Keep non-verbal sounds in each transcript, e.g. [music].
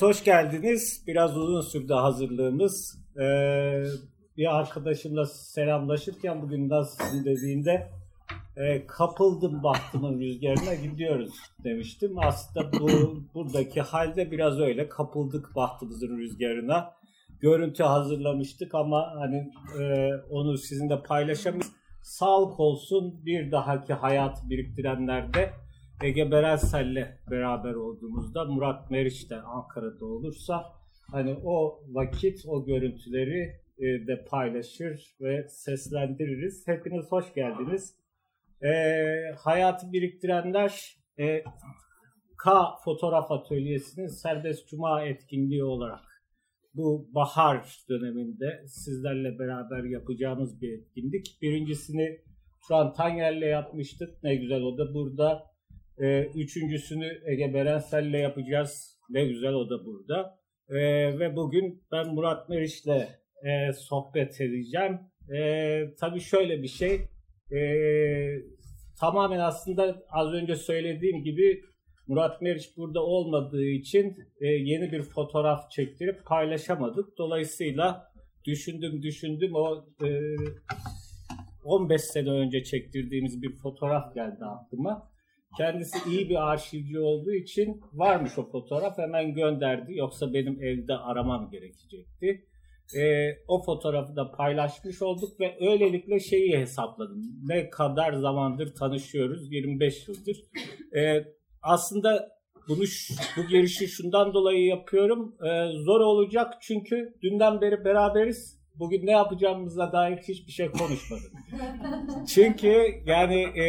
Hoş geldiniz. Biraz uzun sürdü hazırlığımız. Ee, bir arkadaşımla selamlaşırken bugün nasılsın dediğinde e, kapıldım bahtımın rüzgarına gidiyoruz demiştim. Aslında bu buradaki halde biraz öyle kapıldık bahtımızın rüzgarına. Görüntü hazırlamıştık ama hani e, onu sizinle paylaşamayız. Sağlık olsun bir dahaki hayat biriktirenlerde Ege Berensel'le beraber olduğumuzda Murat Meriç de Ankara'da olursa hani o vakit o görüntüleri e, de paylaşır ve seslendiririz. Hepiniz hoş geldiniz. E, hayatı biriktirenler e, K Fotoğraf Atölyesi'nin Serbest Cuma etkinliği olarak bu bahar döneminde sizlerle beraber yapacağımız bir etkinlik. Birincisini şu an Tanyer'le yapmıştık. Ne güzel o da burada. Ee, üçüncüsünü Ege Berensel'le yapacağız. Ne güzel o da burada. Ee, ve bugün ben Murat Meriç'le e, sohbet edeceğim. E, tabii şöyle bir şey. E, tamamen aslında az önce söylediğim gibi Murat Meriç burada olmadığı için e, yeni bir fotoğraf çektirip paylaşamadık. Dolayısıyla düşündüm düşündüm o e, 15 sene önce çektirdiğimiz bir fotoğraf geldi aklıma. Kendisi iyi bir arşivci olduğu için varmış o fotoğraf hemen gönderdi. Yoksa benim evde aramam gerekecekti. E, o fotoğrafı da paylaşmış olduk ve öylelikle şeyi hesapladım. Ne kadar zamandır tanışıyoruz? 25 yıldır. E, aslında bunu bu girişi şundan dolayı yapıyorum. E, zor olacak çünkü dünden beri beraberiz. Bugün ne yapacağımıza dair hiçbir şey konuşmadık. Çünkü yani e,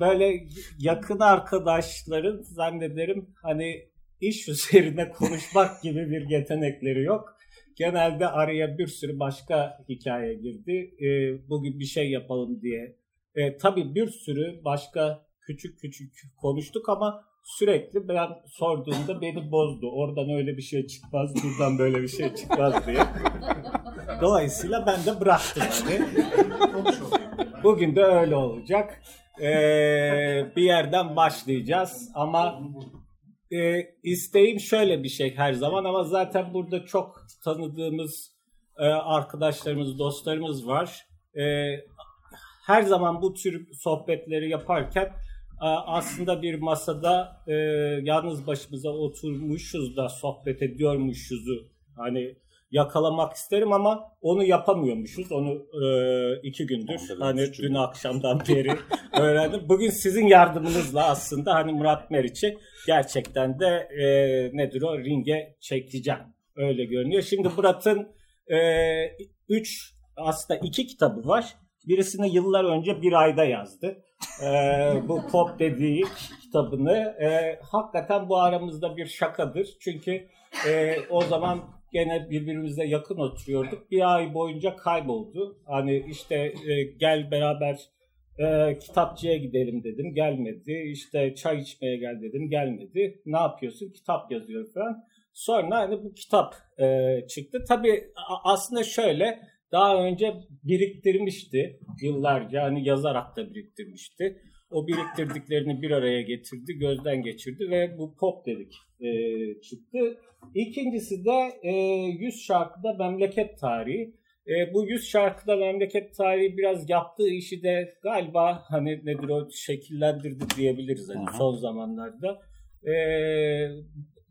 böyle yakın arkadaşların zannederim hani iş üzerine konuşmak gibi bir yetenekleri yok. Genelde araya bir sürü başka hikaye girdi. E, bugün bir şey yapalım diye. E, tabii bir sürü başka küçük küçük konuştuk ama sürekli ben sorduğumda beni bozdu. Oradan öyle bir şey çıkmaz, buradan böyle bir şey çıkmaz diye. Dolayısıyla ben de bıraktım hani. Bugün de öyle olacak. Ee, bir yerden başlayacağız ama e, isteğim şöyle bir şey her zaman ama zaten burada çok tanıdığımız e, arkadaşlarımız, dostlarımız var. E, her zaman bu tür sohbetleri yaparken aslında bir masada e, yalnız başımıza oturmuşuz da sohbet ediyormuşuzu hani yakalamak isterim ama onu yapamıyormuşuz. Onu e, iki gündür hani dün akşamdan beri [laughs] öğrendim. Bugün sizin yardımınızla aslında hani Murat Meriç'i gerçekten de e, nedir o ringe çekeceğim. Öyle görünüyor. Şimdi Murat'ın e, üç aslında iki kitabı var. Birisini yıllar önce bir ayda yazdı. Ee, bu pop dediği kitabını. Ee, hakikaten bu aramızda bir şakadır. Çünkü e, o zaman gene birbirimize yakın oturuyorduk. Bir ay boyunca kayboldu. Hani işte e, gel beraber e, kitapçıya gidelim dedim. Gelmedi. İşte çay içmeye gel dedim. Gelmedi. Ne yapıyorsun? Kitap yazıyor falan. Sonra hani bu kitap e, çıktı. Tabii aslında şöyle daha önce biriktirmişti yıllarca hani yazarak da biriktirmişti. O biriktirdiklerini bir araya getirdi, gözden geçirdi ve bu pop dedik e, çıktı. İkincisi de e, 100 şarkıda memleket tarihi. E, bu 100 şarkıda memleket tarihi biraz yaptığı işi de galiba hani nedir o şekillendirdi diyebiliriz hani son zamanlarda. E,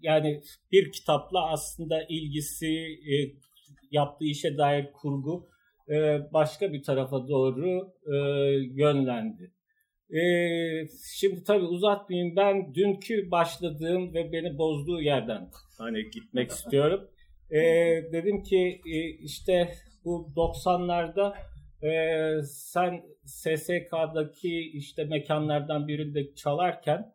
yani bir kitapla aslında ilgisi, e, yaptığı işe dair kurgu e, başka bir tarafa doğru e, yönlendi. E, şimdi tabii uzatmayayım ben dünkü başladığım ve beni bozduğu yerden hani gitmek [laughs] istiyorum. E, dedim ki e, işte bu 90'larda e, sen SSK'daki işte mekanlardan birinde çalarken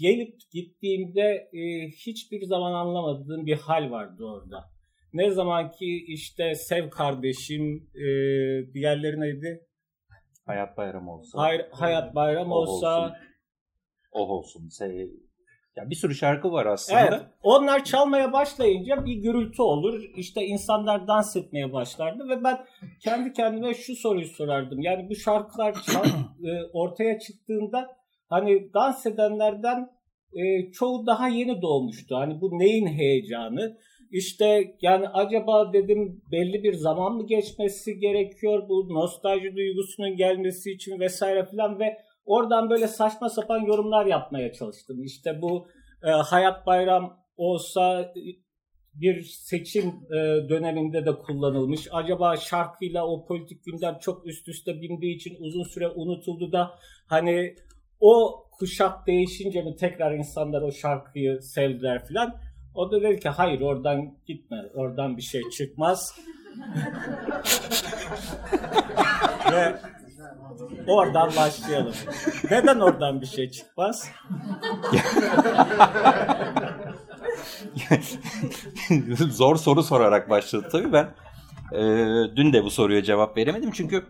gelip gittiğimde e, hiçbir zaman anlamadığım bir hal vardı orada. Ne zaman ki işte Sev kardeşim, e, diğerleri neydi? Hayat Bayram olsa. Hayır, Hayat Bayram oh olsa. Olsun. Oh olsun. Şey, ya bir sürü şarkı var aslında. Evet. Onlar çalmaya başlayınca bir gürültü olur. İşte insanlar dans etmeye başlardı ve ben kendi kendime şu soruyu sorardım. Yani bu şarkılar çal, [clears throat] e, ortaya çıktığında hani dans edenlerden e, çoğu daha yeni doğmuştu. Hani bu neyin heyecanı? İşte yani acaba dedim belli bir zaman mı geçmesi gerekiyor bu nostalji duygusunun gelmesi için vesaire filan ve oradan böyle saçma sapan yorumlar yapmaya çalıştım. İşte bu e, Hayat Bayram olsa bir seçim e, döneminde de kullanılmış. Acaba şarkıyla o politik gündem çok üst üste bindiği için uzun süre unutuldu da hani o kuşak değişince mi tekrar insanlar o şarkıyı sevdiler filan. O da dedi ki hayır oradan gitme, oradan bir şey çıkmaz. [laughs] Ve oradan başlayalım. Neden oradan bir şey çıkmaz? [laughs] Zor soru sorarak başladı tabii ben. E, dün de bu soruya cevap veremedim çünkü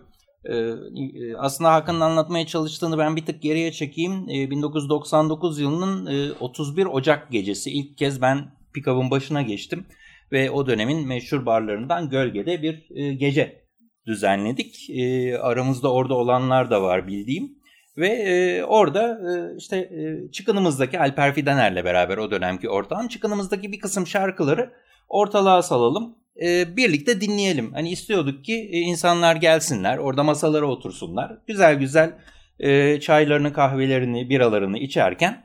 aslında Hakan'ın anlatmaya çalıştığını ben bir tık geriye çekeyim. E, 1999 yılının e, 31 Ocak gecesi ilk kez ben pick başına geçtim ve o dönemin meşhur barlarından Gölge'de bir e, gece düzenledik. E, aramızda orada olanlar da var bildiğim. Ve e, orada e, işte e, çıkınımızdaki Alper Fidener'le beraber o dönemki ortağım çıkınımızdaki bir kısım şarkıları ortalığa salalım. E, birlikte dinleyelim. Hani istiyorduk ki e, insanlar gelsinler, orada masalara otursunlar. Güzel güzel e, çaylarını, kahvelerini, biralarını içerken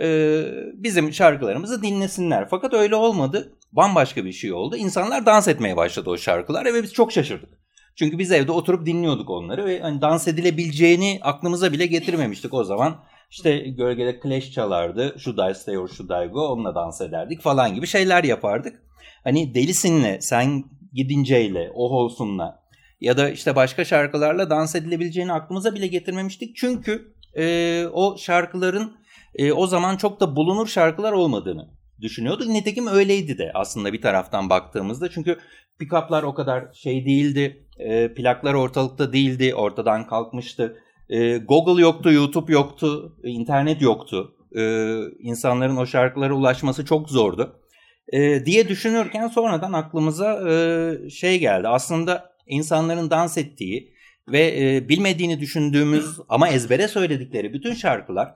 e, bizim şarkılarımızı dinlesinler. Fakat öyle olmadı. Bambaşka bir şey oldu. İnsanlar dans etmeye başladı o şarkılar ve biz çok şaşırdık. Çünkü biz evde oturup dinliyorduk onları ve hani dans edilebileceğini aklımıza bile getirmemiştik o zaman. İşte gölgede Clash çalardı. Should I Stay or Should I Go onunla dans ederdik falan gibi şeyler yapardık. Hani Delisin'le, Sen Gidince'yle, Oh Olsun'la ya da işte başka şarkılarla dans edilebileceğini aklımıza bile getirmemiştik. Çünkü e, o şarkıların e, o zaman çok da bulunur şarkılar olmadığını düşünüyorduk. Nitekim öyleydi de aslında bir taraftan baktığımızda. Çünkü pick-up'lar o kadar şey değildi. E, plaklar ortalıkta değildi. Ortadan kalkmıştı. E, Google yoktu, YouTube yoktu, internet yoktu. E, insanların o şarkılara ulaşması çok zordu. E, diye düşünürken sonradan aklımıza e, şey geldi. Aslında insanların dans ettiği ve e, bilmediğini düşündüğümüz ama ezbere söyledikleri bütün şarkılar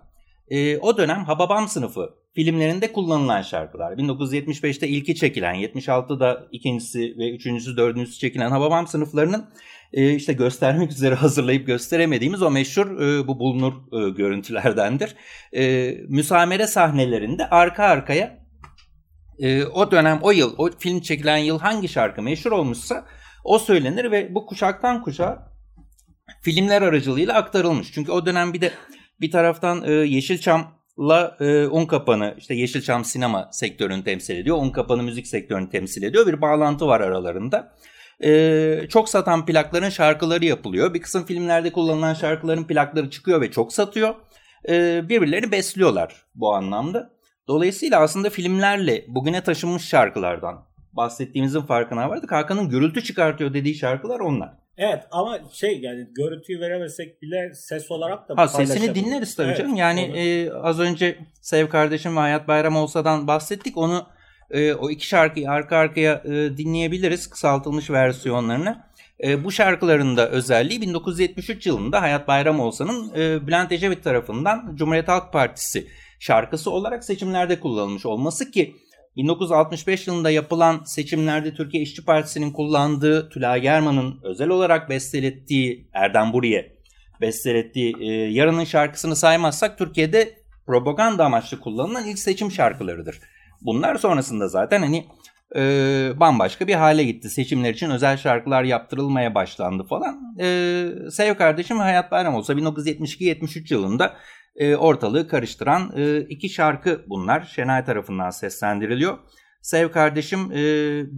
e, o dönem Hababam sınıfı filmlerinde kullanılan şarkılar. 1975'te ilki çekilen, 76'da ikincisi ve üçüncüsü, dördüncüsü çekilen Hababam sınıflarının e, işte göstermek üzere hazırlayıp gösteremediğimiz o meşhur e, bu bulunur e, görüntülerdendir. E, müsamere sahnelerinde arka arkaya e, o dönem, o yıl, o film çekilen yıl hangi şarkı meşhur olmuşsa o söylenir ve bu kuşaktan kuşağa filmler aracılığıyla aktarılmış. Çünkü o dönem bir de bir taraftan e, Yeşilçam'la e, Unkapan'ı işte Yeşilçam sinema sektörünü temsil ediyor. Unkapan'ı müzik sektörünü temsil ediyor. Bir bağlantı var aralarında. E, çok satan plakların şarkıları yapılıyor. Bir kısım filmlerde kullanılan şarkıların plakları çıkıyor ve çok satıyor. E, birbirlerini besliyorlar bu anlamda. Dolayısıyla aslında filmlerle bugüne taşınmış şarkılardan bahsettiğimizin farkına vardık. Hakan'ın gürültü çıkartıyor dediği şarkılar onlar. Evet ama şey yani görüntüyü veremesek bile ses olarak da ha, Sesini dinleriz tabii evet, canım. Yani e, az önce Sev Kardeşim ve Hayat Bayram Olsa'dan bahsettik. Onu e, o iki şarkıyı arka arkaya e, dinleyebiliriz kısaltılmış versiyonlarını. E, bu şarkıların da özelliği 1973 yılında Hayat Bayram Olsa'nın e, Bülent Ecevit tarafından Cumhuriyet Halk Partisi şarkısı olarak seçimlerde kullanılmış olması ki 1965 yılında yapılan seçimlerde Türkiye İşçi Partisi'nin kullandığı Tülay German'ın özel olarak bestelettiği Erdem Buriye bestelettiği e, Yarının şarkısını saymazsak Türkiye'de propaganda amaçlı kullanılan ilk seçim şarkılarıdır. Bunlar sonrasında zaten hani e, bambaşka bir hale gitti. Seçimler için özel şarkılar yaptırılmaya başlandı falan. E, Sev Kardeşim Hayat Bayram olsa 1972-73 yılında e, ortalığı karıştıran e, iki şarkı bunlar. Şenay tarafından seslendiriliyor. Sev kardeşim e,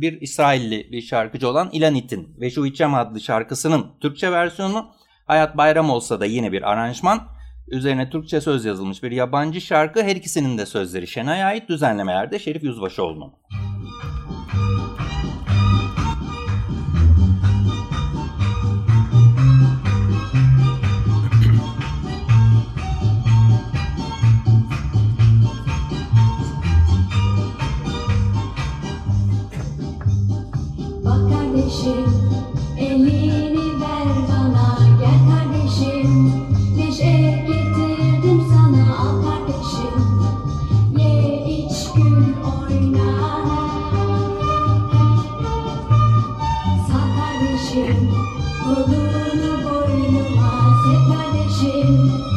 bir İsrailli bir şarkıcı olan İlanit'in ve Şu İçem adlı şarkısının Türkçe versiyonu. Hayat Bayram olsa da yine bir aranjman. Üzerine Türkçe söz yazılmış bir yabancı şarkı. Her ikisinin de sözleri Şenay'a ait düzenlemelerde Şerif Yüzbaşıoğlu'nun. kardeşim. Elini ver bana gel kardeşim. Neşe getirdim sana al kardeşim. Ye iç gül oyna. Sağ kardeşim kolunu boynuma Sev kardeşim.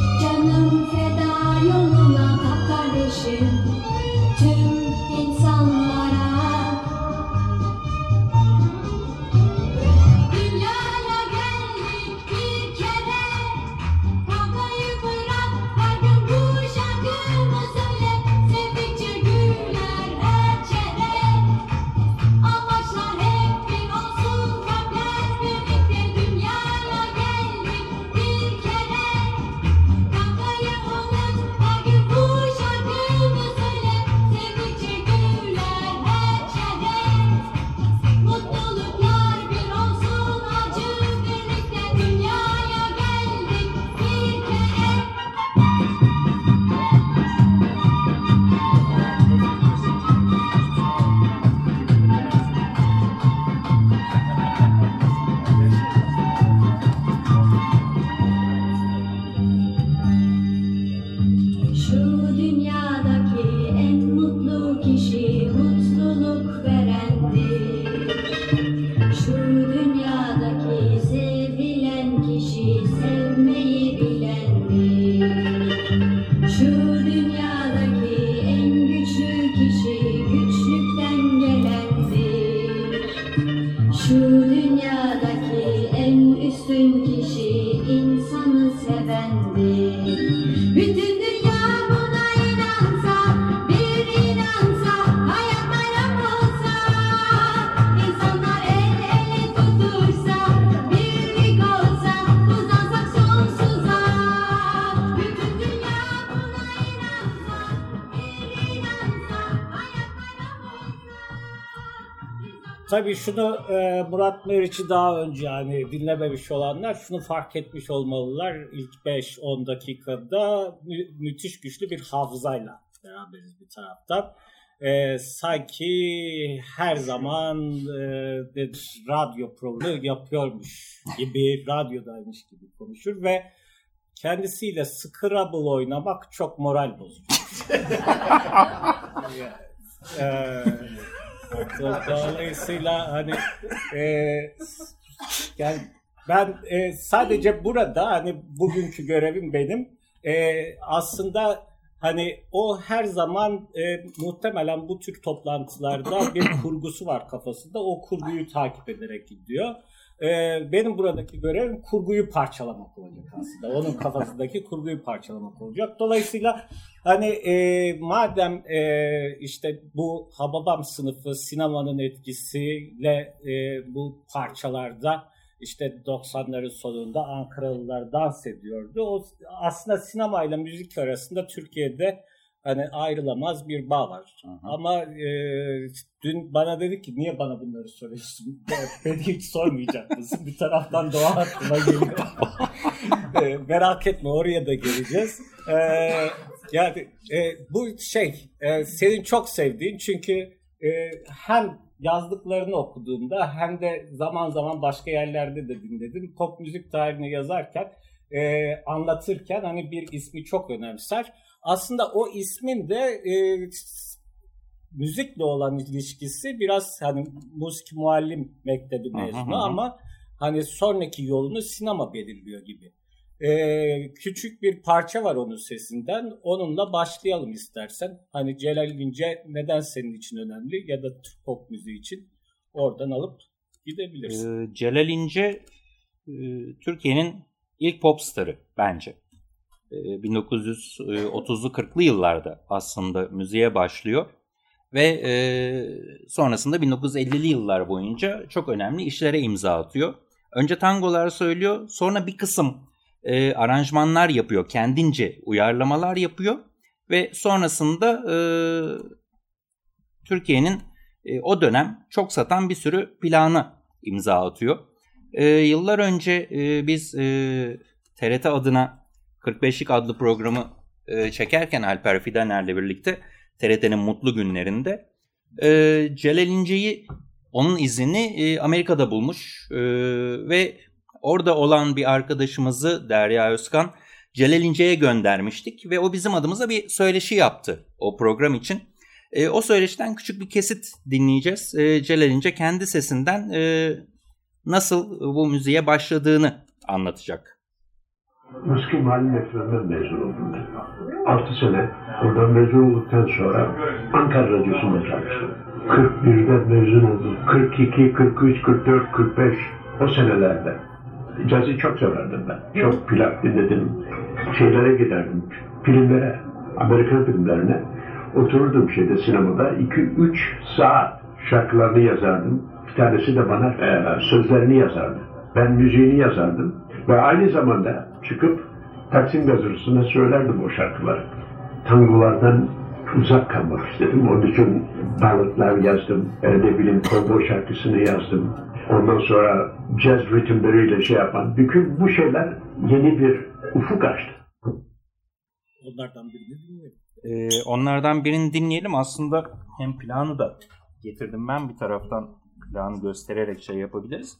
truly tabii şunu e, Murat Meriç'i daha önce yani dinlememiş olanlar şunu fark etmiş olmalılar. İlk 5-10 dakikada mü- müthiş güçlü bir hafızayla beraberiz bir taraftan. E, sanki her zaman e, radyo programı yapıyormuş gibi, radyodaymış gibi konuşur ve kendisiyle Scrabble oynamak çok moral bozucu. [laughs] Ee, dolayısıyla hani e, yani ben e, sadece burada hani bugünkü görevim benim e, aslında hani o her zaman e, muhtemelen bu tür toplantılarda bir kurgusu var kafasında o kurguyu takip ederek gidiyor. E, benim buradaki görevim kurguyu parçalamak olacak aslında. Onun kafasındaki kurguyu parçalamak olacak. Dolayısıyla hani e, madem e, işte bu Hababam sınıfı sinemanın etkisiyle e, bu parçalarda işte 90'ların sonunda Ankaralılar dans ediyordu. O aslında sinemayla müzik arasında Türkiye'de hani ayrılamaz bir bağ var. Hı hı. Ama e, dün bana dedi ki niye bana bunları soruyorsun? [laughs] Beni hiç sormayacak mısın? Bir taraftan doğa aklıma geliyor. [laughs] E, merak etme oraya da geleceğiz. E, yani e, bu şey e, senin çok sevdiğin çünkü e, hem yazdıklarını okuduğumda hem de zaman zaman başka yerlerde de dinledim. Pop müzik tarihini yazarken e, anlatırken hani bir ismi çok önemser. Aslında o ismin de e, müzikle olan ilişkisi biraz hani müzik muallim mektebi mezunu ama hani sonraki yolunu sinema belirliyor gibi. Ee, küçük bir parça var onun sesinden. Onunla başlayalım istersen. Hani Celal İnce neden senin için önemli ya da Türk pop müziği için oradan alıp gidebilirsin. Ee, Celal İnce e, Türkiye'nin ilk pop starı bence. Ee, 1930'lu 40'lı yıllarda aslında müziğe başlıyor ve e, sonrasında 1950'li yıllar boyunca çok önemli işlere imza atıyor. Önce tangolar söylüyor, sonra bir kısım e, aranjmanlar yapıyor, kendince uyarlamalar yapıyor ve sonrasında e, Türkiye'nin e, o dönem çok satan bir sürü planı imza atıyor. E, yıllar önce e, biz e, TRT adına 45'lik adlı programı e, çekerken Alper Fidaner'le birlikte TRT'nin mutlu günlerinde e, Celal İnce'yi onun izini e, Amerika'da bulmuş e, ve orada olan bir arkadaşımızı Derya Özkan Celal İnce'ye göndermiştik ve o bizim adımıza bir söyleşi yaptı o program için. E, o söyleşiden küçük bir kesit dinleyeceğiz. E, Celal İnce kendi sesinden e, nasıl bu müziğe başladığını anlatacak. Müski Mali Mektebi'nden mezun oldum ben. 6 sene oradan mezun olduktan sonra Ankara Radyosu'nda çalıştım. 41'de mezun oldum. 42, 43, 44, 45 o senelerde. Cazı çok severdim ben. Çok plak dinledim. Şeylere giderdim. Filmlere, Amerikan filmlerine. Otururdum şeyde sinemada 2-3 saat şarkılarını yazardım. Bir tanesi de bana e, sözlerini yazardı. Ben müziğini yazardım. Ve aynı zamanda çıkıp Taksim gazetesine söylerdim o şarkıları. Tangolardan uzak kalmak istedim. Onun için ballatlar yazdım. Ne bileyim kovboy şarkısını yazdım. Ondan sonra jazz ritimleriyle şey yapan. Bütün bu şeyler yeni bir ufuk açtı. Onlardan birini dinleyelim. Ee, onlardan birini dinleyelim. Aslında hem planı da getirdim ben bir taraftan planı göstererek şey yapabiliriz.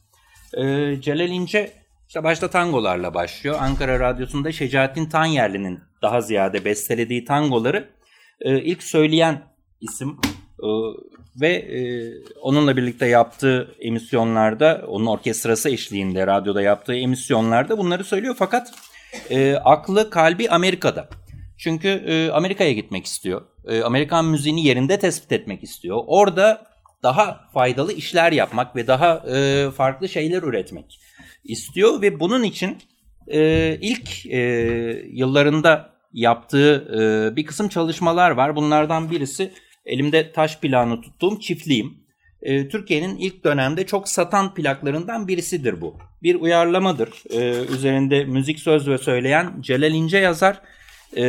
Ee, Celal İnce işte başta tangolarla başlıyor. Ankara Radyosu'nda Şecaettin Tanyerli'nin daha ziyade bestelediği tangoları e, ilk söyleyen isim e, ve e, onunla birlikte yaptığı emisyonlarda, onun orkestrası eşliğinde radyoda yaptığı emisyonlarda bunları söylüyor. Fakat e, aklı kalbi Amerika'da. Çünkü e, Amerika'ya gitmek istiyor. E, Amerikan müziğini yerinde tespit etmek istiyor. Orada daha faydalı işler yapmak ve daha e, farklı şeyler üretmek istiyor ve bunun için e, ilk e, yıllarında yaptığı e, bir kısım çalışmalar var. Bunlardan birisi elimde taş planı tuttuğum çiftliğim. E, Türkiye'nin ilk dönemde çok satan plaklarından birisidir bu. Bir uyarlamadır. E, üzerinde müzik söz ve söyleyen Celal İnce yazar. E,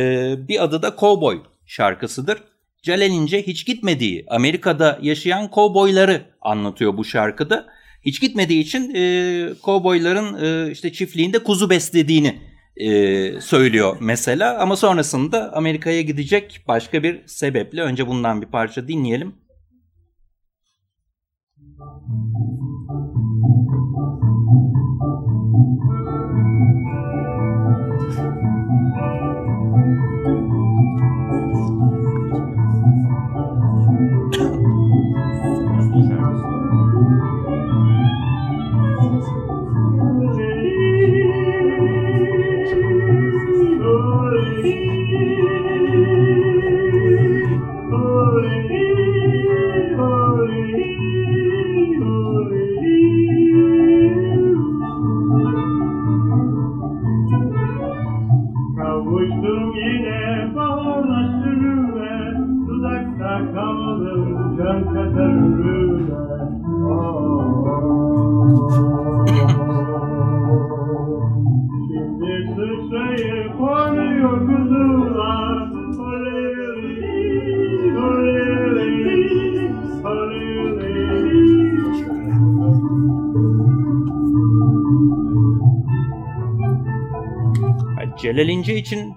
bir adı da Cowboy şarkısıdır. Celal İnce hiç gitmediği Amerika'da yaşayan kovboyları anlatıyor bu şarkıda. Hiç gitmediği için e, kovboyların e, işte çiftliğinde kuzu beslediğini e, söylüyor mesela. Ama sonrasında Amerika'ya gidecek başka bir sebeple önce bundan bir parça dinleyelim.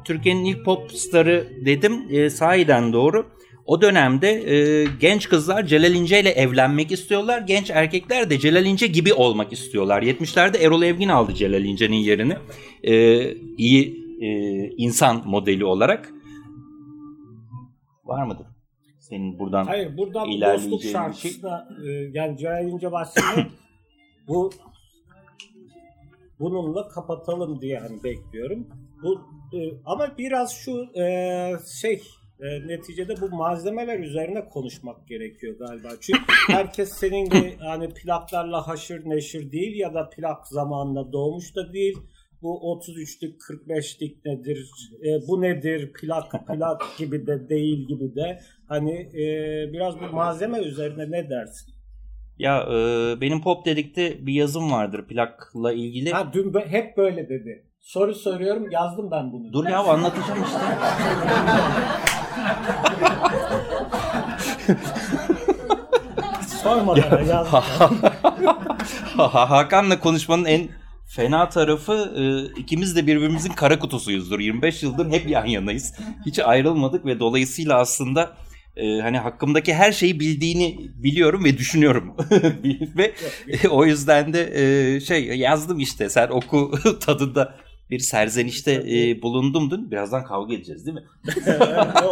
Türkiye'nin ilk pop starı dedim. E, sahiden doğru. O dönemde e, genç kızlar Celal İnce ile evlenmek istiyorlar. Genç erkekler de Celal İnce gibi olmak istiyorlar. 70'lerde Erol Evgin aldı Celal İnce'nin yerini. E, iyi e, insan modeli olarak. Var mıdır? Senin buradan Hayır buradan dostluk şey. e, yani Celal İnce bahsediyor. bu bununla kapatalım diye hani bekliyorum. Bu ama biraz şu e, şey e, neticede bu malzemeler üzerine konuşmak gerekiyor galiba. Çünkü [laughs] herkes senin gibi hani plaklarla haşır neşir değil ya da plak zamanında doğmuş da değil. Bu 33'lük 45'lik nedir? E, bu nedir? Plak plak gibi de değil gibi de. Hani e, biraz bu malzeme üzerine ne dersin? Ya e, benim Pop Dedik'te bir yazım vardır plakla ilgili. Ha dün hep böyle dedi. Soru soruyorum yazdım ben bunu. Dur ya anlatacağım işte. Sormadan yazdım. Hakan'la konuşmanın en fena tarafı e, ikimiz de birbirimizin kara kutusuyuzdur. 25 yıldır hep yan yanayız. Hiç ayrılmadık ve dolayısıyla aslında e, hani hakkımdaki her şeyi bildiğini biliyorum ve düşünüyorum. [laughs] ve o yüzden de e, şey yazdım işte sen oku [laughs] tadında bir serzenişte e, bulundum dün. Birazdan kavga edeceğiz değil mi? [laughs]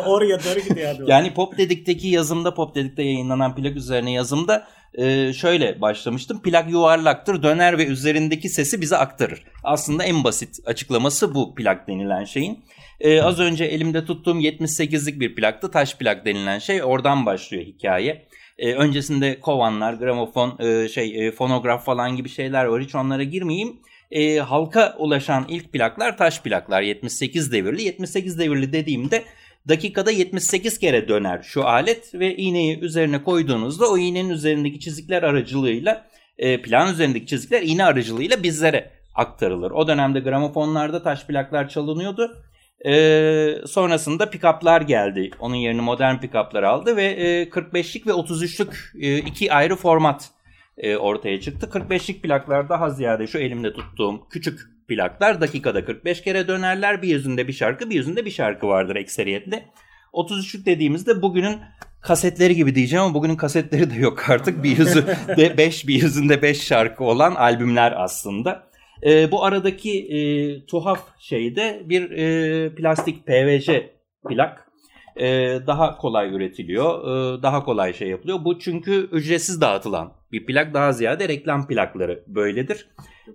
Oraya doğru gidiyor. Yani Pop Dedik'teki yazımda, Pop Dedik'te yayınlanan plak üzerine yazımda e, şöyle başlamıştım. Plak yuvarlaktır, döner ve üzerindeki sesi bize aktarır. Aslında en basit açıklaması bu plak denilen şeyin. E, az önce elimde tuttuğum 78'lik bir plaktı. Taş plak denilen şey oradan başlıyor hikaye. E, öncesinde kovanlar, gramofon, e, şey, e, fonograf falan gibi şeyler var. Hiç onlara girmeyeyim e, halka ulaşan ilk plaklar taş plaklar 78 devirli. 78 devirli dediğimde dakikada 78 kere döner şu alet ve iğneyi üzerine koyduğunuzda o iğnenin üzerindeki çizikler aracılığıyla e, plan üzerindeki çizikler iğne aracılığıyla bizlere aktarılır. O dönemde gramofonlarda taş plaklar çalınıyordu. Ee, sonrasında pickuplar geldi. Onun yerini modern pickuplar aldı ve e, 45'lik ve 33'lük e, iki ayrı format e, ortaya çıktı. 45'lik plaklar daha ziyade şu elimde tuttuğum küçük plaklar dakikada 45 kere dönerler. Bir yüzünde bir şarkı, bir yüzünde bir şarkı vardır ekseriyetle. 33'lük dediğimizde bugünün kasetleri gibi diyeceğim ama bugünün kasetleri de yok artık. Bir yüzü [laughs] de 5, bir yüzünde 5 şarkı olan albümler aslında. E, bu aradaki e, tuhaf şey de bir e, plastik PVC plak e, daha kolay üretiliyor, e, daha kolay şey yapılıyor. Bu çünkü ücretsiz dağıtılan bir plak daha ziyade reklam plakları böyledir.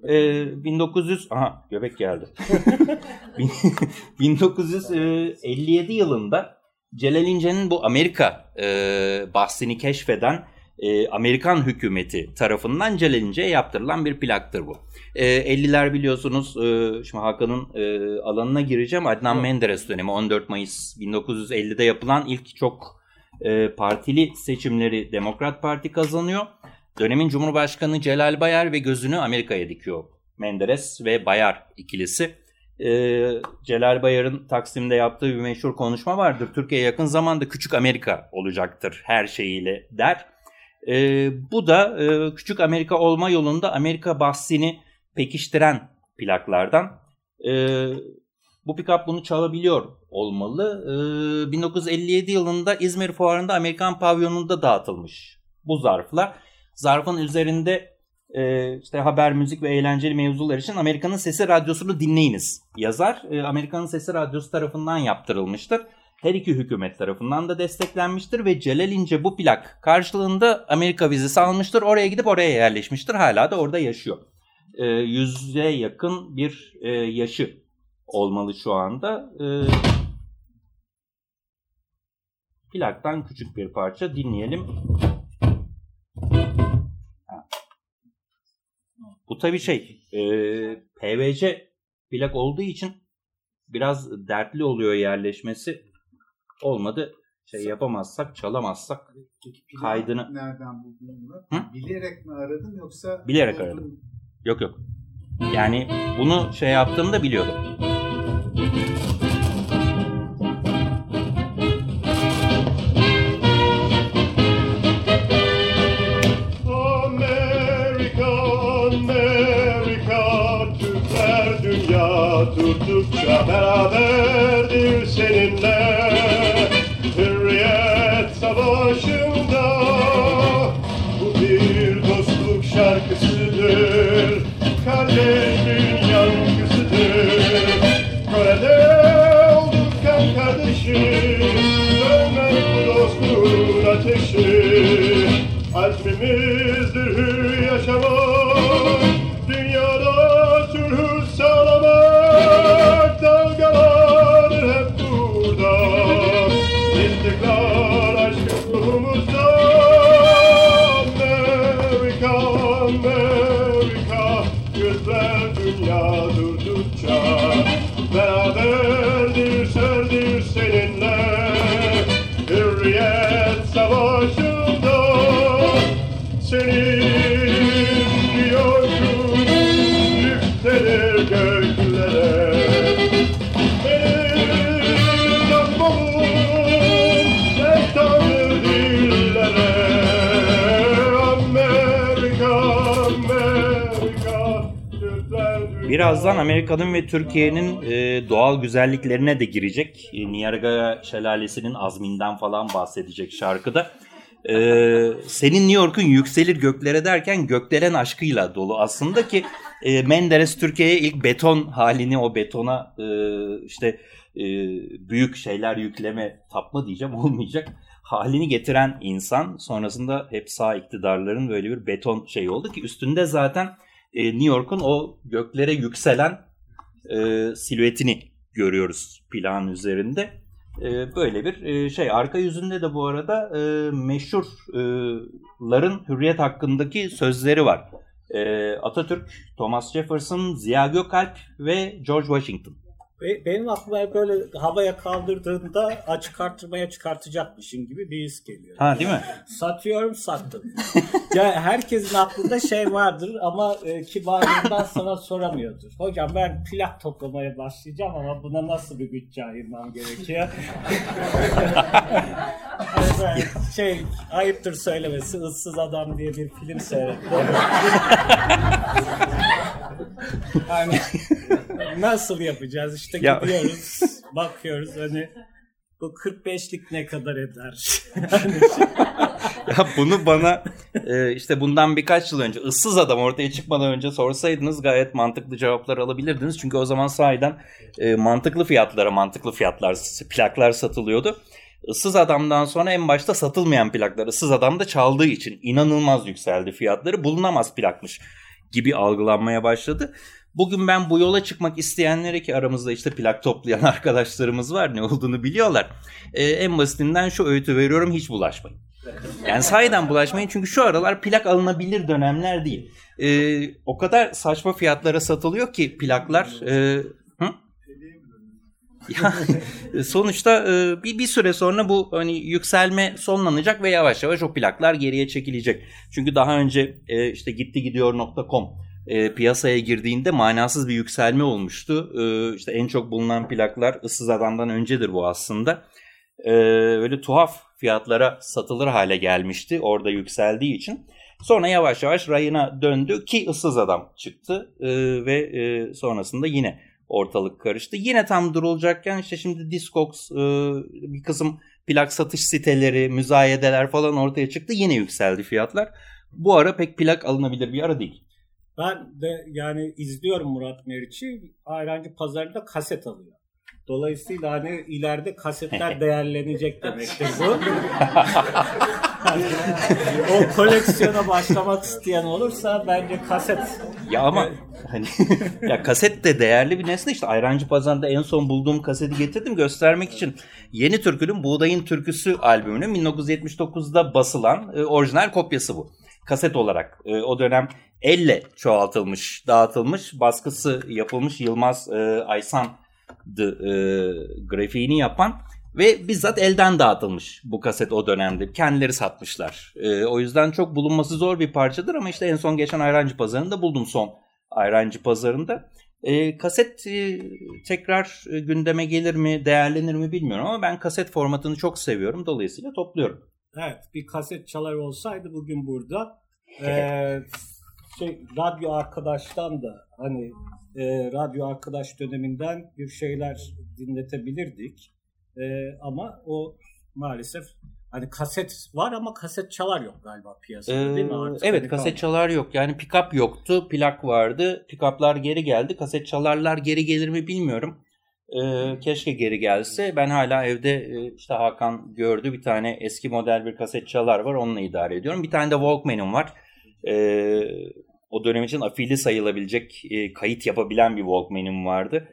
E, 1900 aha göbek geldi. [laughs] 1957 [laughs] yılında Celal İnce'nin bu Amerika e, bahsini keşfeden e, Amerikan hükümeti tarafından Celal İnce'ye yaptırılan bir plaktır bu. E, 50'ler biliyorsunuz e, şimdi Hakan'ın e, alanına gireceğim. Adnan evet. Menderes dönemi 14 Mayıs 1950'de yapılan ilk çok e, partili seçimleri Demokrat Parti kazanıyor. Dönemin Cumhurbaşkanı Celal Bayar ve gözünü Amerika'ya dikiyor. Menderes ve Bayar ikilisi. e, Celal Bayar'ın Taksim'de yaptığı bir meşhur konuşma vardır. Türkiye yakın zamanda küçük Amerika olacaktır her şeyiyle der. E, bu da e, küçük Amerika olma yolunda Amerika bahsini pekiştiren plaklardan. E, bu pick-up bunu çalabiliyor olmalı. E, 1957 yılında İzmir Fuarı'nda Amerikan pavyonunda dağıtılmış bu zarflar. Zarfın üzerinde e, işte haber, müzik ve eğlenceli mevzular için Amerika'nın Sesi Radyosu'nu dinleyiniz yazar. E, Amerika'nın Sesi Radyosu tarafından yaptırılmıştır. Her iki hükümet tarafından da desteklenmiştir ve Celal İnce bu plak karşılığında Amerika vizesi almıştır. Oraya gidip oraya yerleşmiştir. Hala da orada yaşıyor. E, yüze yakın bir e, yaşı olmalı şu anda. E, plaktan küçük bir parça dinleyelim. Bu tabii şey e, PVC plak olduğu için biraz dertli oluyor yerleşmesi. Olmadı şey yapamazsak, çalamazsak Peki kaydını- nereden buldun bunu? Hı? Bilerek mi aradın yoksa Bilerek aradım. yok yok. Yani bunu şey yaptığımda biliyordum. Dünya tuttukça Birazdan Amerika'nın ve Türkiye'nin e, doğal güzelliklerine de girecek. E, Niagara Şelalesi'nin azminden falan bahsedecek şarkıda. E, senin New York'un yükselir göklere derken gökdelen aşkıyla dolu aslında ki e, Menderes Türkiye'ye ilk beton halini o betona e, işte e, büyük şeyler yükleme tapma diyeceğim [laughs] olmayacak halini getiren insan sonrasında hep sağ iktidarların böyle bir beton şey oldu ki üstünde zaten e, New York'un o göklere yükselen e, silüetini görüyoruz plan üzerinde. E, böyle bir e, şey. Arka yüzünde de bu arada e, meşhurların hürriyet hakkındaki sözleri var. E, Atatürk, Thomas Jefferson, Ziya Gökalp ve George Washington. Be- Benim aklıma hep böyle havaya kaldırdığında açık artırmaya çıkartacakmışım gibi bir his geliyor. Ha değil mi? Satıyorum sattım. [laughs] ya herkesin aklında şey vardır ama e, kibarlığından sana soramıyordur. Hocam ben plak toplamaya başlayacağım ama buna nasıl bir bütçe ayırmam gerekiyor? [laughs] Ben şey ayıptır söylemesi ıssız adam diye bir film seyrettim. [laughs] [laughs] hani nasıl yapacağız işte Ya- gidiyoruz bakıyoruz hani bu 45'lik ne kadar eder? Ya bunu bana e, işte bundan birkaç yıl önce ıssız adam ortaya çıkmadan önce sorsaydınız gayet mantıklı cevaplar alabilirdiniz. Çünkü o zaman sahiden e, mantıklı fiyatlara mantıklı fiyatlar plaklar satılıyordu. Issız adamdan sonra en başta satılmayan plaklar ıssız adam da çaldığı için inanılmaz yükseldi fiyatları bulunamaz plakmış gibi algılanmaya başladı. Bugün ben bu yola çıkmak isteyenlere ki aramızda işte plak toplayan [laughs] arkadaşlarımız var ne olduğunu biliyorlar. E, en basitinden şu öğütü veriyorum hiç bulaşmayın. Yani sahiden bulaşmayın çünkü şu aralar plak alınabilir dönemler değil. Ee, o kadar saçma fiyatlara satılıyor ki plaklar. Ee? Ya, [laughs] sonuçta e, bir, bir süre sonra bu hani yükselme sonlanacak ve yavaş yavaş o plaklar geriye çekilecek. Çünkü daha önce e, işte gittigidiyor.com e, piyasaya girdiğinde manasız bir yükselme olmuştu. E, işte en çok bulunan plaklar Issız Adam'dan öncedir bu aslında. E, öyle tuhaf fiyatlara satılır hale gelmişti orada yükseldiği için. Sonra yavaş yavaş rayına döndü ki ıssız adam çıktı e, ve e, sonrasında yine ortalık karıştı. Yine tam durulacakken işte şimdi Discogs e, bir kısım plak satış siteleri, müzayedeler falan ortaya çıktı. Yine yükseldi fiyatlar. Bu ara pek plak alınabilir bir ara değil. Ben de yani izliyorum Murat Meriç'i. Ayrancı pazarında kaset alıyor. Dolayısıyla hani ileride kasetler [laughs] değerlenecek demektir bu. [laughs] o koleksiyona başlamak isteyen olursa bence kaset. Ya ama hani ya kaset de değerli bir nesne işte Ayrancı Pazarı'nda en son bulduğum kaseti getirdim göstermek için. Yeni Türkü'nün Buğdayın Türküsü albümünün 1979'da basılan e, orijinal kopyası bu. Kaset olarak e, o dönem elle çoğaltılmış, dağıtılmış, baskısı yapılmış Yılmaz e, Aysan'dı e, grafiğini yapan ve bizzat elden dağıtılmış bu kaset o dönemde. Kendileri satmışlar. E, o yüzden çok bulunması zor bir parçadır ama işte en son geçen Ayrancı Pazarı'nda buldum son Ayrancı Pazarı'nda. E, kaset e, tekrar e, gündeme gelir mi, değerlenir mi bilmiyorum ama ben kaset formatını çok seviyorum. Dolayısıyla topluyorum. Evet, bir kaset çalar olsaydı bugün burada e, şey, radyo arkadaştan da hani e, radyo arkadaş döneminden bir şeyler dinletebilirdik. E, ama o maalesef hani kaset var ama kaset çalar yok galiba piyasada değil mi? Ee, Artık evet hani kaset kalmadı. çalar yok. Yani pick-up yoktu. Plak vardı. Pick-up'lar geri geldi. Kaset çalarlar geri gelir mi bilmiyorum. Ee, keşke geri gelse. Ben hala evde e, işte Hakan gördü bir tane eski model bir kaset çalar var. Onunla idare ediyorum. Bir tane de Walkman'im var. Ee, o dönem için afili sayılabilecek e, kayıt yapabilen bir Walkman'im vardı.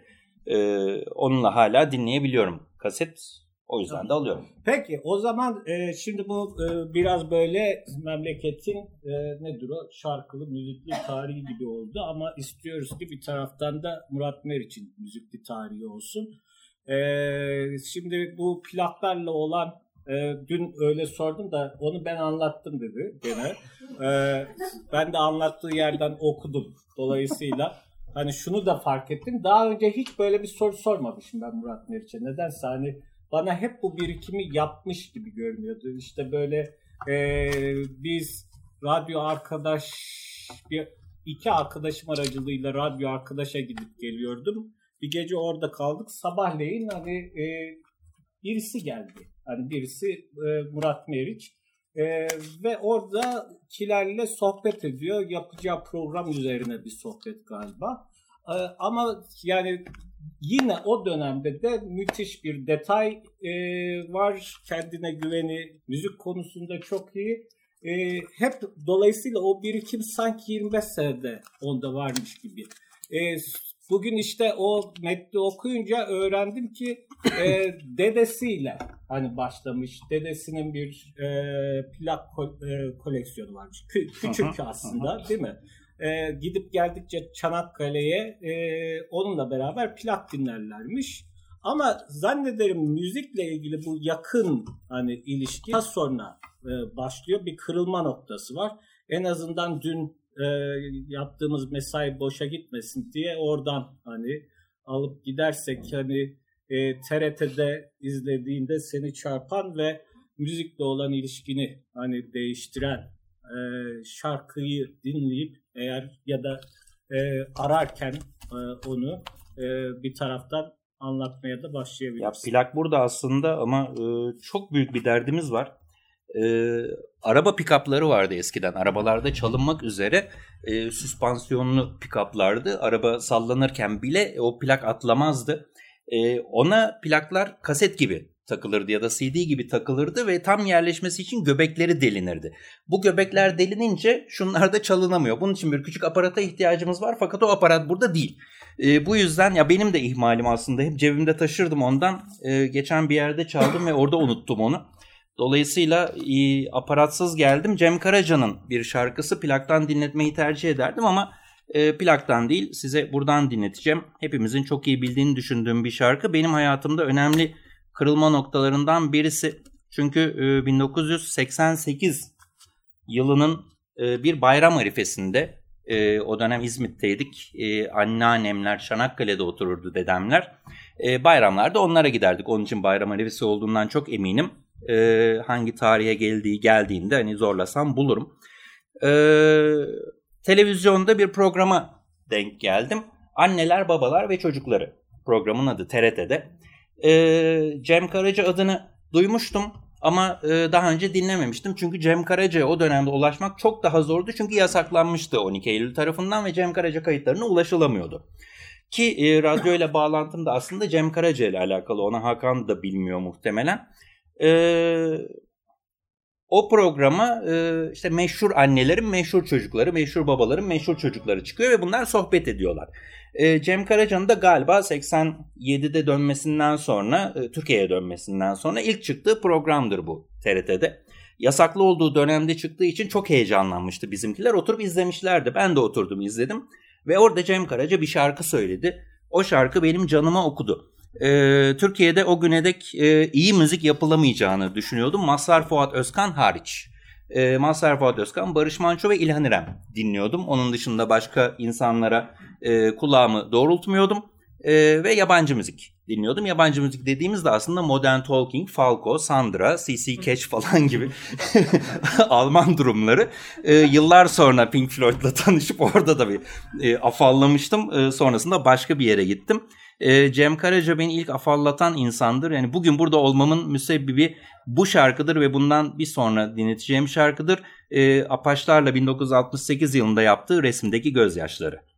Ee, onunla hala dinleyebiliyorum. Kaset o yüzden de alıyorum. Peki o zaman e, şimdi bu e, biraz böyle memleketin e, nedir o şarkılı müzikli tarihi gibi oldu ama istiyoruz ki bir taraftan da Murat Meriç'in müzikli tarihi olsun. E, şimdi bu plaklarla olan e, dün öyle sordum da onu ben anlattım dedi gene. E, ben de anlattığı yerden okudum dolayısıyla. Hani şunu da fark ettim. Daha önce hiç böyle bir soru sormamışım ben Murat Meriç'e. Nedense hani bana hep bu birikimi yapmış gibi görünüyordu. İşte böyle e, biz radyo arkadaş bir iki arkadaşım aracılığıyla radyo arkadaşa gidip geliyordum. Bir gece orada kaldık. Sabahleyin hani e, birisi geldi. Hani birisi e, Murat Meriç. E, ve orada kilerle sohbet ediyor. Yapacağı program üzerine bir sohbet galiba. E, ama yani yine o dönemde de müthiş bir detay e, var. Kendine güveni, müzik konusunda çok iyi. E, hep dolayısıyla o birikim sanki 25 senede onda varmış gibi. E, bugün işte o metni okuyunca öğrendim ki e, dedesiyle hani başlamış. Dedesinin bir e, plak ko- e, koleksiyonu varmış. Kü- küçük aslında değil mi? E, gidip geldikçe Çanakkale'ye e, onunla beraber plak dinlerlermiş. Ama zannederim müzikle ilgili bu yakın hani ilişki daha sonra e, başlıyor. Bir kırılma noktası var. En azından dün e, yaptığımız mesai boşa gitmesin diye oradan hani alıp gidersek hani e, TRT'de izlediğinde seni çarpan ve müzikle olan ilişkini hani değiştiren e, şarkıyı dinleyip eğer ya da e, ararken e, onu e, bir taraftan anlatmaya da Ya başlayabiliriz. plak burada aslında ama e, çok büyük bir derdimiz var. E, araba pick-up'ları vardı eskiden. Arabalarda çalınmak üzere e, süspansiyonlu pick-up'lardı. Araba sallanırken bile o plak atlamazdı. E, ona plaklar kaset gibi takılırdı ya da CD gibi takılırdı ve tam yerleşmesi için göbekleri delinirdi. Bu göbekler delinince şunlar da çalınamıyor. Bunun için bir küçük aparata ihtiyacımız var fakat o aparat burada değil. E, bu yüzden ya benim de ihmalim aslında hep cebimde taşırdım ondan. E, geçen bir yerde çaldım ve orada unuttum onu. Dolayısıyla e, aparatsız geldim. Cem Karaca'nın bir şarkısı plaktan dinletmeyi tercih ederdim ama e, plaktan değil size buradan dinleteceğim. Hepimizin çok iyi bildiğini düşündüğüm bir şarkı. Benim hayatımda önemli kırılma noktalarından birisi. Çünkü e, 1988 yılının e, bir bayram arifesinde E, o dönem İzmit'teydik. E, anneannemler Çanakkale'de otururdu dedemler. E, bayramlarda onlara giderdik. Onun için bayram arifesi olduğundan çok eminim. E, hangi tarihe geldiği geldiğinde hani zorlasam bulurum. E, televizyonda bir programa denk geldim. Anneler, babalar ve çocukları. Programın adı TRT'de. E, Cem Karaca adını duymuştum ama e, daha önce dinlememiştim. Çünkü Cem Karaca'ya o dönemde ulaşmak çok daha zordu. Çünkü yasaklanmıştı 12 Eylül tarafından ve Cem Karaca kayıtlarına ulaşılamıyordu. Ki e, radyo ile bağlantım da aslında Cem Karaca ile alakalı. Ona Hakan da bilmiyor muhtemelen. E, o programa e, işte meşhur annelerin meşhur çocukları, meşhur babaların meşhur çocukları çıkıyor ve bunlar sohbet ediyorlar. E, Cem Karaca'nın da galiba 87'de dönmesinden sonra, e, Türkiye'ye dönmesinden sonra ilk çıktığı programdır bu TRT'de. Yasaklı olduğu dönemde çıktığı için çok heyecanlanmıştı bizimkiler. Oturup izlemişlerdi. Ben de oturdum izledim. Ve orada Cem Karaca bir şarkı söyledi. O şarkı benim canıma okudu. Ee, Türkiye'de o güne dek e, iyi müzik yapılamayacağını düşünüyordum. Mazhar Fuat Özkan hariç. E, Mazhar Fuat Özkan, Barış Manço ve İlhan İrem dinliyordum. Onun dışında başka insanlara e, kulağımı doğrultmuyordum. E, ve yabancı müzik dinliyordum. Yabancı müzik dediğimizde aslında Modern Talking, Falco, Sandra, CC Catch falan gibi [laughs] Alman durumları. E, yıllar sonra Pink Floyd'la tanışıp orada da bir e, afallamıştım. E, sonrasında başka bir yere gittim. E, Cem Karaca beni ilk afallatan insandır. Yani bugün burada olmamın müsebbibi bu şarkıdır ve bundan bir sonra dinleteceğim şarkıdır. E, Apaçlarla 1968 yılında yaptığı resimdeki gözyaşları.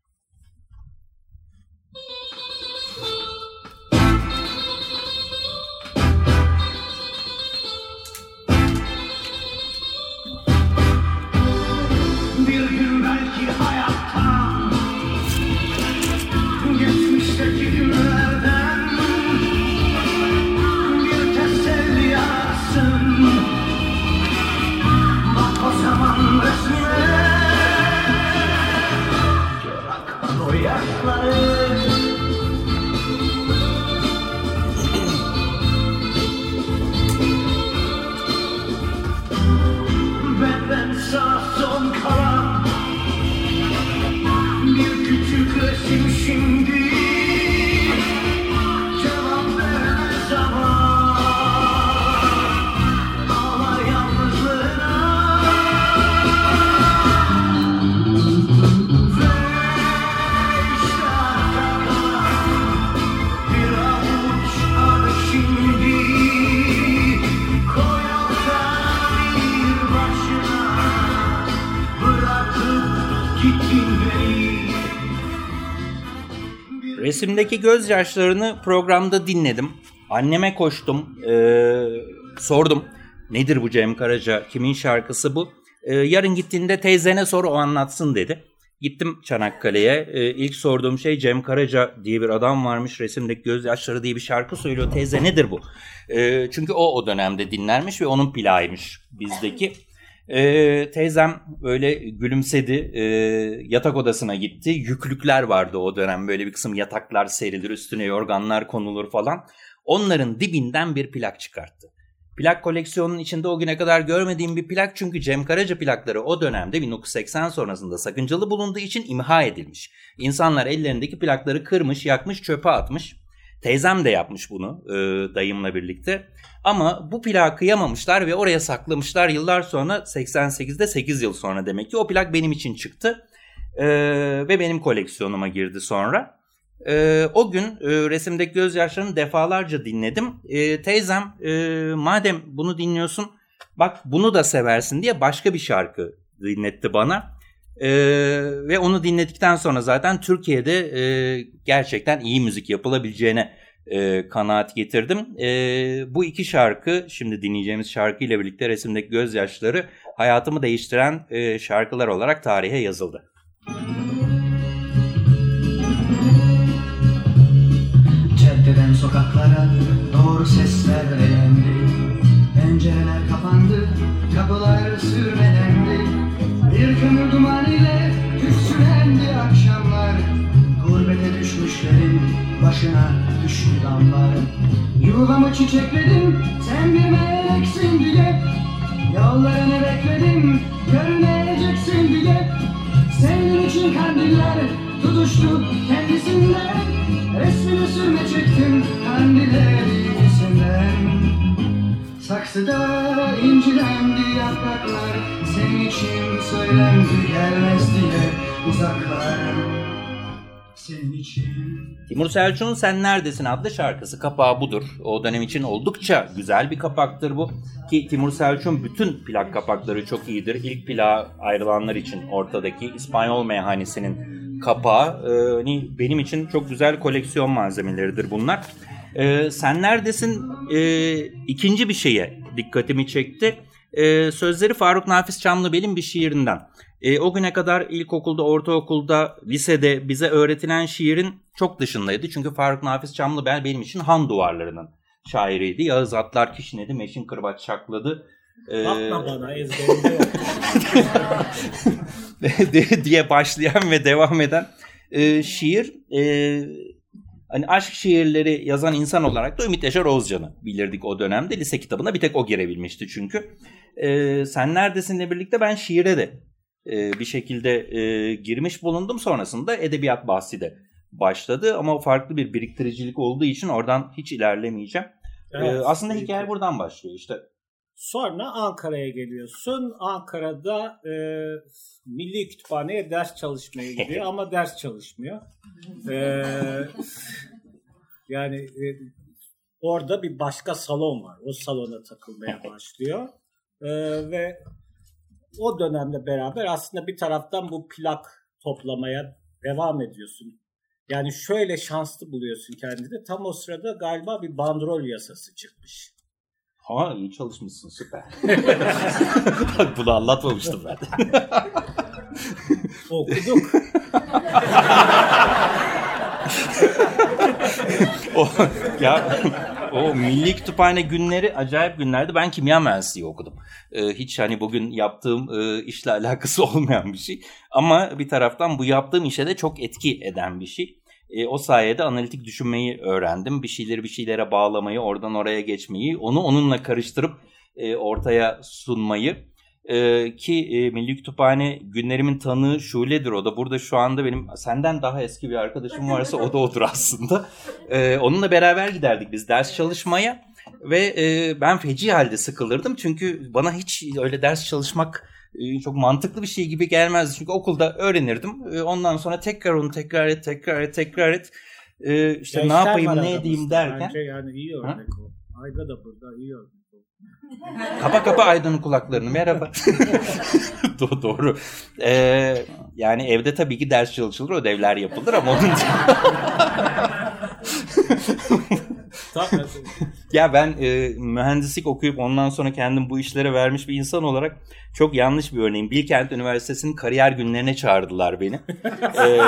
Resimdeki gözyaşlarını programda dinledim. Anneme koştum. Ee, sordum. Nedir bu Cem Karaca? Kimin şarkısı bu? Ee, yarın gittiğinde teyzene sor o anlatsın dedi. Gittim Çanakkale'ye. Ee, ilk sorduğum şey Cem Karaca diye bir adam varmış. Resimdeki gözyaşları diye bir şarkı söylüyor. Teyze nedir bu? Ee, çünkü o o dönemde dinlermiş ve onun plağıymış bizdeki. Ee, teyzem böyle gülümsedi. Ee, yatak odasına gitti. Yüklükler vardı o dönem. Böyle bir kısım yataklar serilir, üstüne yorganlar konulur falan. Onların dibinden bir plak çıkarttı. Plak koleksiyonunun içinde o güne kadar görmediğim bir plak çünkü Cem Karaca plakları o dönemde 1980 sonrasında sakıncalı bulunduğu için imha edilmiş. İnsanlar ellerindeki plakları kırmış, yakmış, çöpe atmış. Teyzem de yapmış bunu e, dayımla birlikte. Ama bu plağı kıyamamışlar ve oraya saklamışlar. Yıllar sonra 88'de 8 yıl sonra demek ki o plak benim için çıktı. E, ve benim koleksiyonuma girdi sonra. E, o gün e, resimdeki gözyaşlarını defalarca dinledim. E, teyzem e, madem bunu dinliyorsun bak bunu da seversin diye başka bir şarkı dinletti bana. Ee, ve onu dinledikten sonra zaten Türkiye'de e, gerçekten iyi müzik yapılabileceğine e, kanaat getirdim. E, bu iki şarkı, şimdi dinleyeceğimiz şarkı ile birlikte resimdeki gözyaşları hayatımı değiştiren e, şarkılar olarak tarihe yazıldı. Caddeden sokaklara doğru sesler elendi Pencereler kapandı, kapılar sürmelendi Bir kömür duman başına düştü damlar Yuvamı çiçekledim, sen bir meleksin diye Yollarını bekledim, görüneceksin diye Senin için kandiller tutuştu kendisinden. Resmini sürme çektim kandillerinden. Saksıda incilendi yapraklar. Senin için söylendi gelmez diye uzaklar Timur Selçuk'un Sen Neredesin adlı şarkısı kapağı budur. O dönem için oldukça güzel bir kapaktır bu. Ki Timur Selçuk'un bütün plak kapakları çok iyidir. İlk plağa ayrılanlar için ortadaki İspanyol meyhanesinin kapağı e, benim için çok güzel koleksiyon malzemeleridir bunlar. E, Sen Neredesin e, ikinci bir şeye dikkatimi çekti. Sözleri Faruk Nafiz Çamlıbel'in bir şiirinden. E, o güne kadar ilkokulda, ortaokulda, lisede bize öğretilen şiirin çok dışındaydı. Çünkü Faruk Nafiz Çamlıbel benim için han duvarlarının şairiydi. Yağız atlar kişnedi, meşin kırbaç çakladı. E, Bakma bana [laughs] diye başlayan ve devam eden e, şiir e, hani aşk şiirleri yazan insan olarak da Ümit Yaşar Oğuzcan'ı bilirdik o dönemde. Lise kitabına bir tek o girebilmişti çünkü. E, Sen Neredesin'le birlikte ben şiire de e, bir şekilde e, girmiş bulundum. Sonrasında edebiyat bahsi de başladı ama farklı bir biriktiricilik olduğu için oradan hiç ilerlemeyeceğim. E, Evet, aslında peki. hikaye buradan başlıyor işte. Sonra Ankara'ya geliyorsun. Ankara'da e, Milli Kütüphane'ye ders çalışmaya gidiyor [laughs] ama ders çalışmıyor. E, [laughs] yani e, orada bir başka salon var. O salona takılmaya [laughs] başlıyor. E, ve o dönemde beraber aslında bir taraftan bu plak toplamaya devam ediyorsun. Yani şöyle şanslı buluyorsun kendini. Tam o sırada galiba bir bandrol yasası çıkmış. Ha iyi çalışmışsın süper. [laughs] Bunu anlatmamıştım ben. [laughs] Okuduk. [laughs] o, ya o Milli Kütüphane günleri acayip günlerdi. Ben kimya mühendisliği okudum. Ee, hiç hani bugün yaptığım e, işle [laughs] alakası olmayan bir şey. Ama bir taraftan bu yaptığım işe de çok etki eden bir şey. E, o sayede analitik düşünmeyi öğrendim. Bir şeyleri bir şeylere bağlamayı, oradan oraya geçmeyi, onu onunla karıştırıp e, ortaya sunmayı. E, ki e, Milli Kütüphane günlerimin tanığı Şule'dir o da. Burada şu anda benim senden daha eski bir arkadaşım varsa o da odur aslında. E, onunla beraber giderdik biz ders çalışmaya. Ve e, ben feci halde sıkılırdım. Çünkü bana hiç öyle ders çalışmak e, çok mantıklı bir şey gibi gelmezdi. Çünkü okulda öğrenirdim. E, ondan sonra tekrar onu tekrar et, tekrar et, tekrar et. E, işte ne Gençler yapayım, ne edeyim derken. Bence yani iyi örnek o. Ayda da burada iyi örnek. [laughs] Kapa kapa Aydın'ın kulaklarını. Merhaba. [laughs] Do- Doğru. Ee, yani evde tabii ki ders çalışılır, ödevler yapılır ama onun. [laughs] ya ben e, mühendislik okuyup ondan sonra kendim bu işlere vermiş bir insan olarak çok yanlış bir örneğim. Bilkent Üniversitesi'nin kariyer günlerine çağırdılar beni. Ee,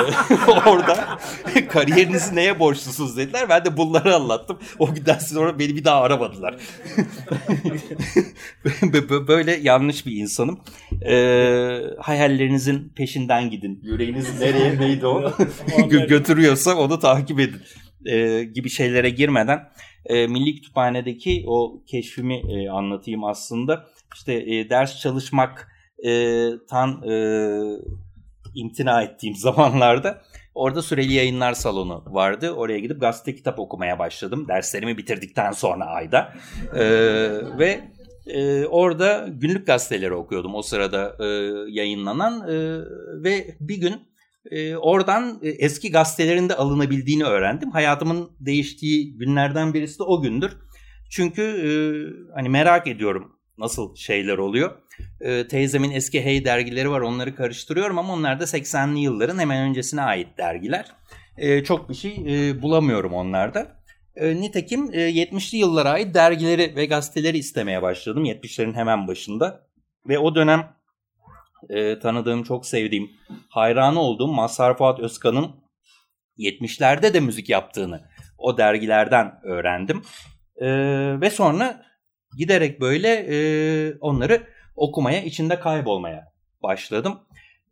[laughs] orada kariyerinizi neye borçlusunuz dediler. Ben de bunları anlattım. O günden sonra beni bir daha aramadılar. [laughs] Böyle yanlış bir insanım. Ee, hayallerinizin peşinden gidin. Yüreğiniz nereye neydi o? Gö- götürüyorsa onu takip edin. Ee, gibi şeylere girmeden e, Milli Kütüphane'deki o keşfimi e, anlatayım aslında. İşte e, ders çalışmak e, tan e, imtina ettiğim [laughs] zamanlarda orada süreli yayınlar salonu vardı. Oraya gidip gazete kitap okumaya başladım. Derslerimi bitirdikten sonra ayda. E, ve e, orada günlük gazeteleri okuyordum o sırada e, yayınlanan e, ve bir gün e, oradan e, eski gazetelerinde alınabildiğini öğrendim. Hayatımın değiştiği günlerden birisi de o gündür. Çünkü e, hani merak ediyorum nasıl şeyler oluyor. E, teyzemin eski Hey dergileri var onları karıştırıyorum ama onlar da 80'li yılların hemen öncesine ait dergiler. E, çok bir şey e, bulamıyorum onlarda. E, nitekim e, 70'li yıllara ait dergileri ve gazeteleri istemeye başladım 70'lerin hemen başında. Ve o dönem e, tanıdığım, çok sevdiğim, hayranı olduğum Mazhar Fuat Özkan'ın 70'lerde de müzik yaptığını o dergilerden öğrendim. E, ve sonra giderek böyle e, onları okumaya, içinde kaybolmaya başladım.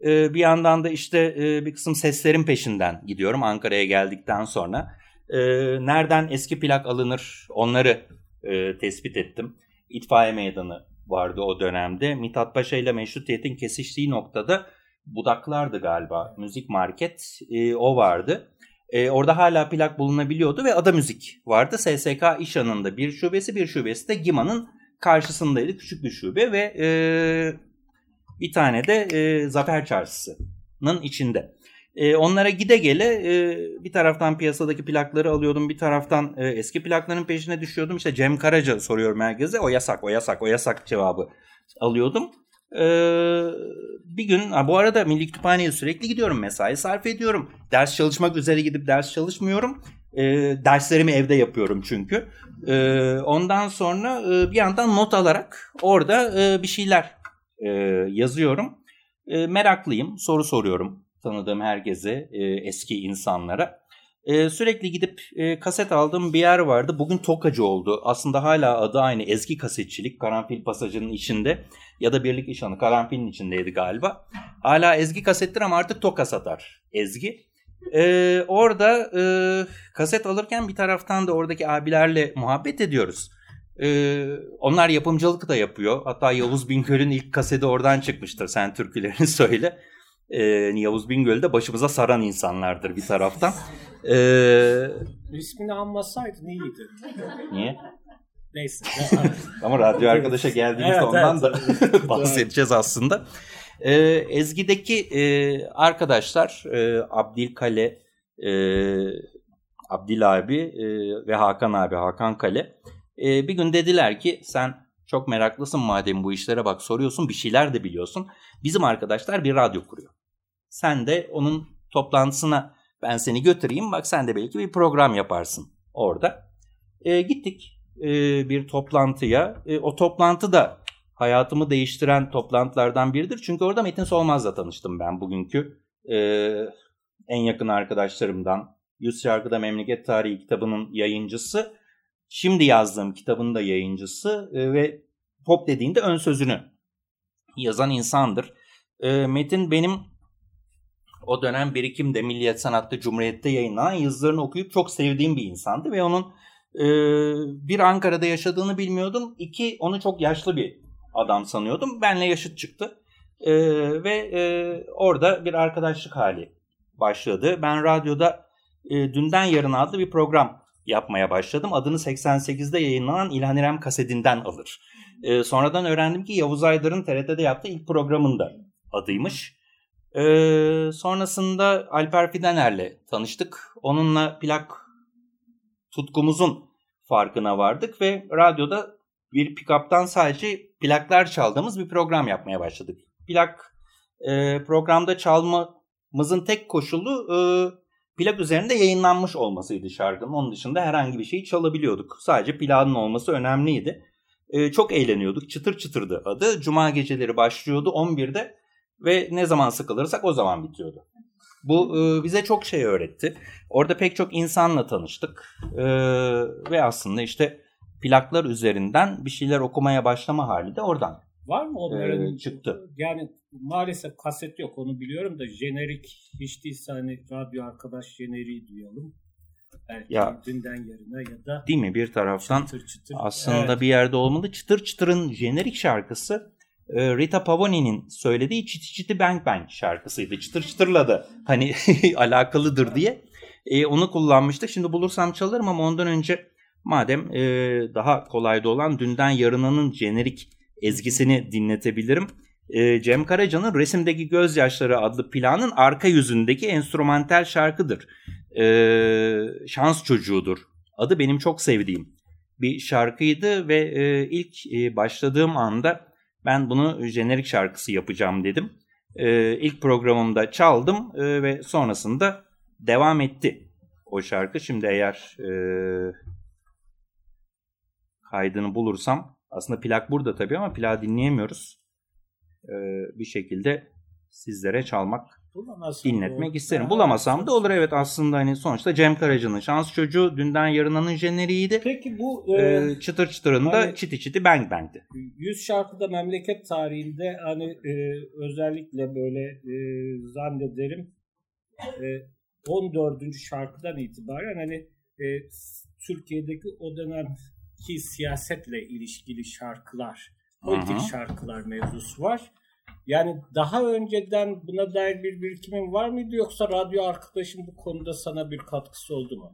E, bir yandan da işte e, bir kısım seslerin peşinden gidiyorum Ankara'ya geldikten sonra. E, nereden eski plak alınır onları e, tespit ettim. İtfaiye Meydanı vardı o dönemde. Mithat Paşa ile Meşrutiyet'in kesiştiği noktada Budaklardı galiba. Müzik market e, o vardı. E, orada hala plak bulunabiliyordu ve Ada Müzik vardı. SSK İşan'ın bir şubesi bir şubesi de GİMA'nın karşısındaydı. Küçük bir şube ve e, bir tane de e, Zafer Çarşısı'nın içinde. E, onlara gide gele e, bir taraftan piyasadaki plakları alıyordum. Bir taraftan e, eski plakların peşine düşüyordum. İşte Cem Karaca soruyorum herkese. O yasak, o yasak, o yasak cevabı alıyordum. E, bir gün, ha, bu arada Milli Kütüphane'ye sürekli gidiyorum. Mesai sarf ediyorum. Ders çalışmak üzere gidip ders çalışmıyorum. E, derslerimi evde yapıyorum çünkü. E, ondan sonra e, bir yandan not alarak orada e, bir şeyler e, yazıyorum. E, meraklıyım, soru soruyorum tanıdığım herkese, e, eski insanlara. E, sürekli gidip e, kaset aldığım bir yer vardı. Bugün Tokacı oldu. Aslında hala adı aynı Ezgi Kasetçilik. Karanfil Pasajı'nın içinde ya da Birlik İşanı Karanfil'in içindeydi galiba. Hala Ezgi kasettir ama artık Toka satar Ezgi. E, orada e, kaset alırken bir taraftan da oradaki abilerle muhabbet ediyoruz. Ee, onlar yapımcılık da yapıyor. Hatta Yavuz Bingöl'ün ilk kaseti oradan çıkmıştır. Sen türkülerini [laughs] söyle. Ee, Yavuz Bingöl de başımıza saran insanlardır bir taraftan. Ee, İsmini anmasaydın iyiydi. niye? Neyse. [laughs] Ama radyo arkadaşa geldiğimizde Evet, ondan evet. da [laughs] bahsedeceğiz aslında. Ee, Ezgi'deki e, arkadaşlar e, Abdil Kale, e, Abdil abi e, ve Hakan abi, Hakan Kale e, bir gün dediler ki sen çok meraklısın madem bu işlere bak soruyorsun bir şeyler de biliyorsun. Bizim arkadaşlar bir radyo kuruyor. Sen de onun toplantısına ben seni götüreyim bak sen de belki bir program yaparsın orada. E, gittik e, bir toplantıya. E, o toplantı da hayatımı değiştiren toplantılardan biridir. Çünkü orada Metin Solmaz'la tanıştım ben bugünkü e, en yakın arkadaşlarımdan. Yüz Şarkıda Memleket Tarihi kitabının yayıncısı. Şimdi yazdığım kitabın da yayıncısı e, ve pop dediğinde ön sözünü yazan insandır. E, Metin benim o dönem birikimde Milliyet Sanat'ta Cumhuriyet'te yayınlanan yazılarını okuyup çok sevdiğim bir insandı ve onun e, bir Ankara'da yaşadığını bilmiyordum. İki onu çok yaşlı bir adam sanıyordum. Benle yaşıt çıktı. E, ve e, orada bir arkadaşlık hali başladı. Ben radyoda e, Dünden Yarın adlı bir program yapmaya başladım. Adını 88'de yayınlanan İlhan İrem kasetinden alır. E, sonradan öğrendim ki Yavuz Aydar'ın TRT'de yaptığı ilk programında adıymış. E, sonrasında Alper Fidener'le tanıştık. Onunla plak tutkumuzun farkına vardık ve radyoda bir pick-up'tan sadece plaklar çaldığımız bir program yapmaya başladık. Plak e, programda çalmamızın tek koşulu e, plak üzerinde yayınlanmış olmasıydı şarkının. Onun dışında herhangi bir şeyi çalabiliyorduk. Sadece plağın olması önemliydi. E, çok eğleniyorduk. Çıtır çıtırdı adı. Cuma geceleri başlıyordu 11'de ve ne zaman sıkılırsak o zaman bitiyordu. Bu e, bize çok şey öğretti. Orada pek çok insanla tanıştık. E, ve aslında işte plaklar üzerinden bir şeyler okumaya başlama hali de oradan Var mı onların? e, çıktı. Yani maalesef kaset yok onu biliyorum da jenerik hiç değilse hani radyo arkadaş jeneriği duyalım. Belki Ya. dünden yarına ya da Değil mi? Bir taraftan çıtır çıtır. aslında Evet. bir yerde olmalı. Çıtır Çıtır'ın jenerik şarkısı e, Rita Pavoni'nin söylediği Çiti Çiti Bang Bang şarkısıydı. Çıtır Çıtır'la da hani [laughs] alakalıdır diye e, onu kullanmıştık. Şimdi bulursam çalarım ama ondan önce madem e, daha kolayda olan Dünden Yarına'nın jenerik ezgisini dinletebilirim. E, Cem Karaca'nın Resimdeki Gözyaşları adlı planın arka yüzündeki enstrümantal şarkıdır. E, şans çocuğudur. Adı benim çok sevdiğim bir şarkıydı ve e, ilk e, başladığım anda ben bunu jenerik şarkısı yapacağım dedim. E, ilk programımda çaldım e, ve sonrasında devam etti o şarkı. Şimdi eğer e, kaydını bulursam aslında plak burada tabii ama plağı dinleyemiyoruz. E, bir şekilde sizlere çalmak Bulamazsam dinletmek olur. isterim. Ha, Bulamasam da olur evet aslında hani sonuçta Cem Karaca'nın Şans Çocuğu dünden yarınanın jeneriğiydi. Peki bu e, Ee, çıtır çıtırın da hani- çiti çiti bang bang'di. Yüz şarkıda memleket tarihinde hani e, özellikle böyle e, zannederim e, 14. şarkıdan itibaren hani e, Türkiye'deki o dönemki siyasetle ilişkili şarkılar, politik hı. şarkılar mevzusu var. Yani daha önceden buna dair bir birikimin var mıydı yoksa radyo arkadaşın bu konuda sana bir katkısı oldu mu?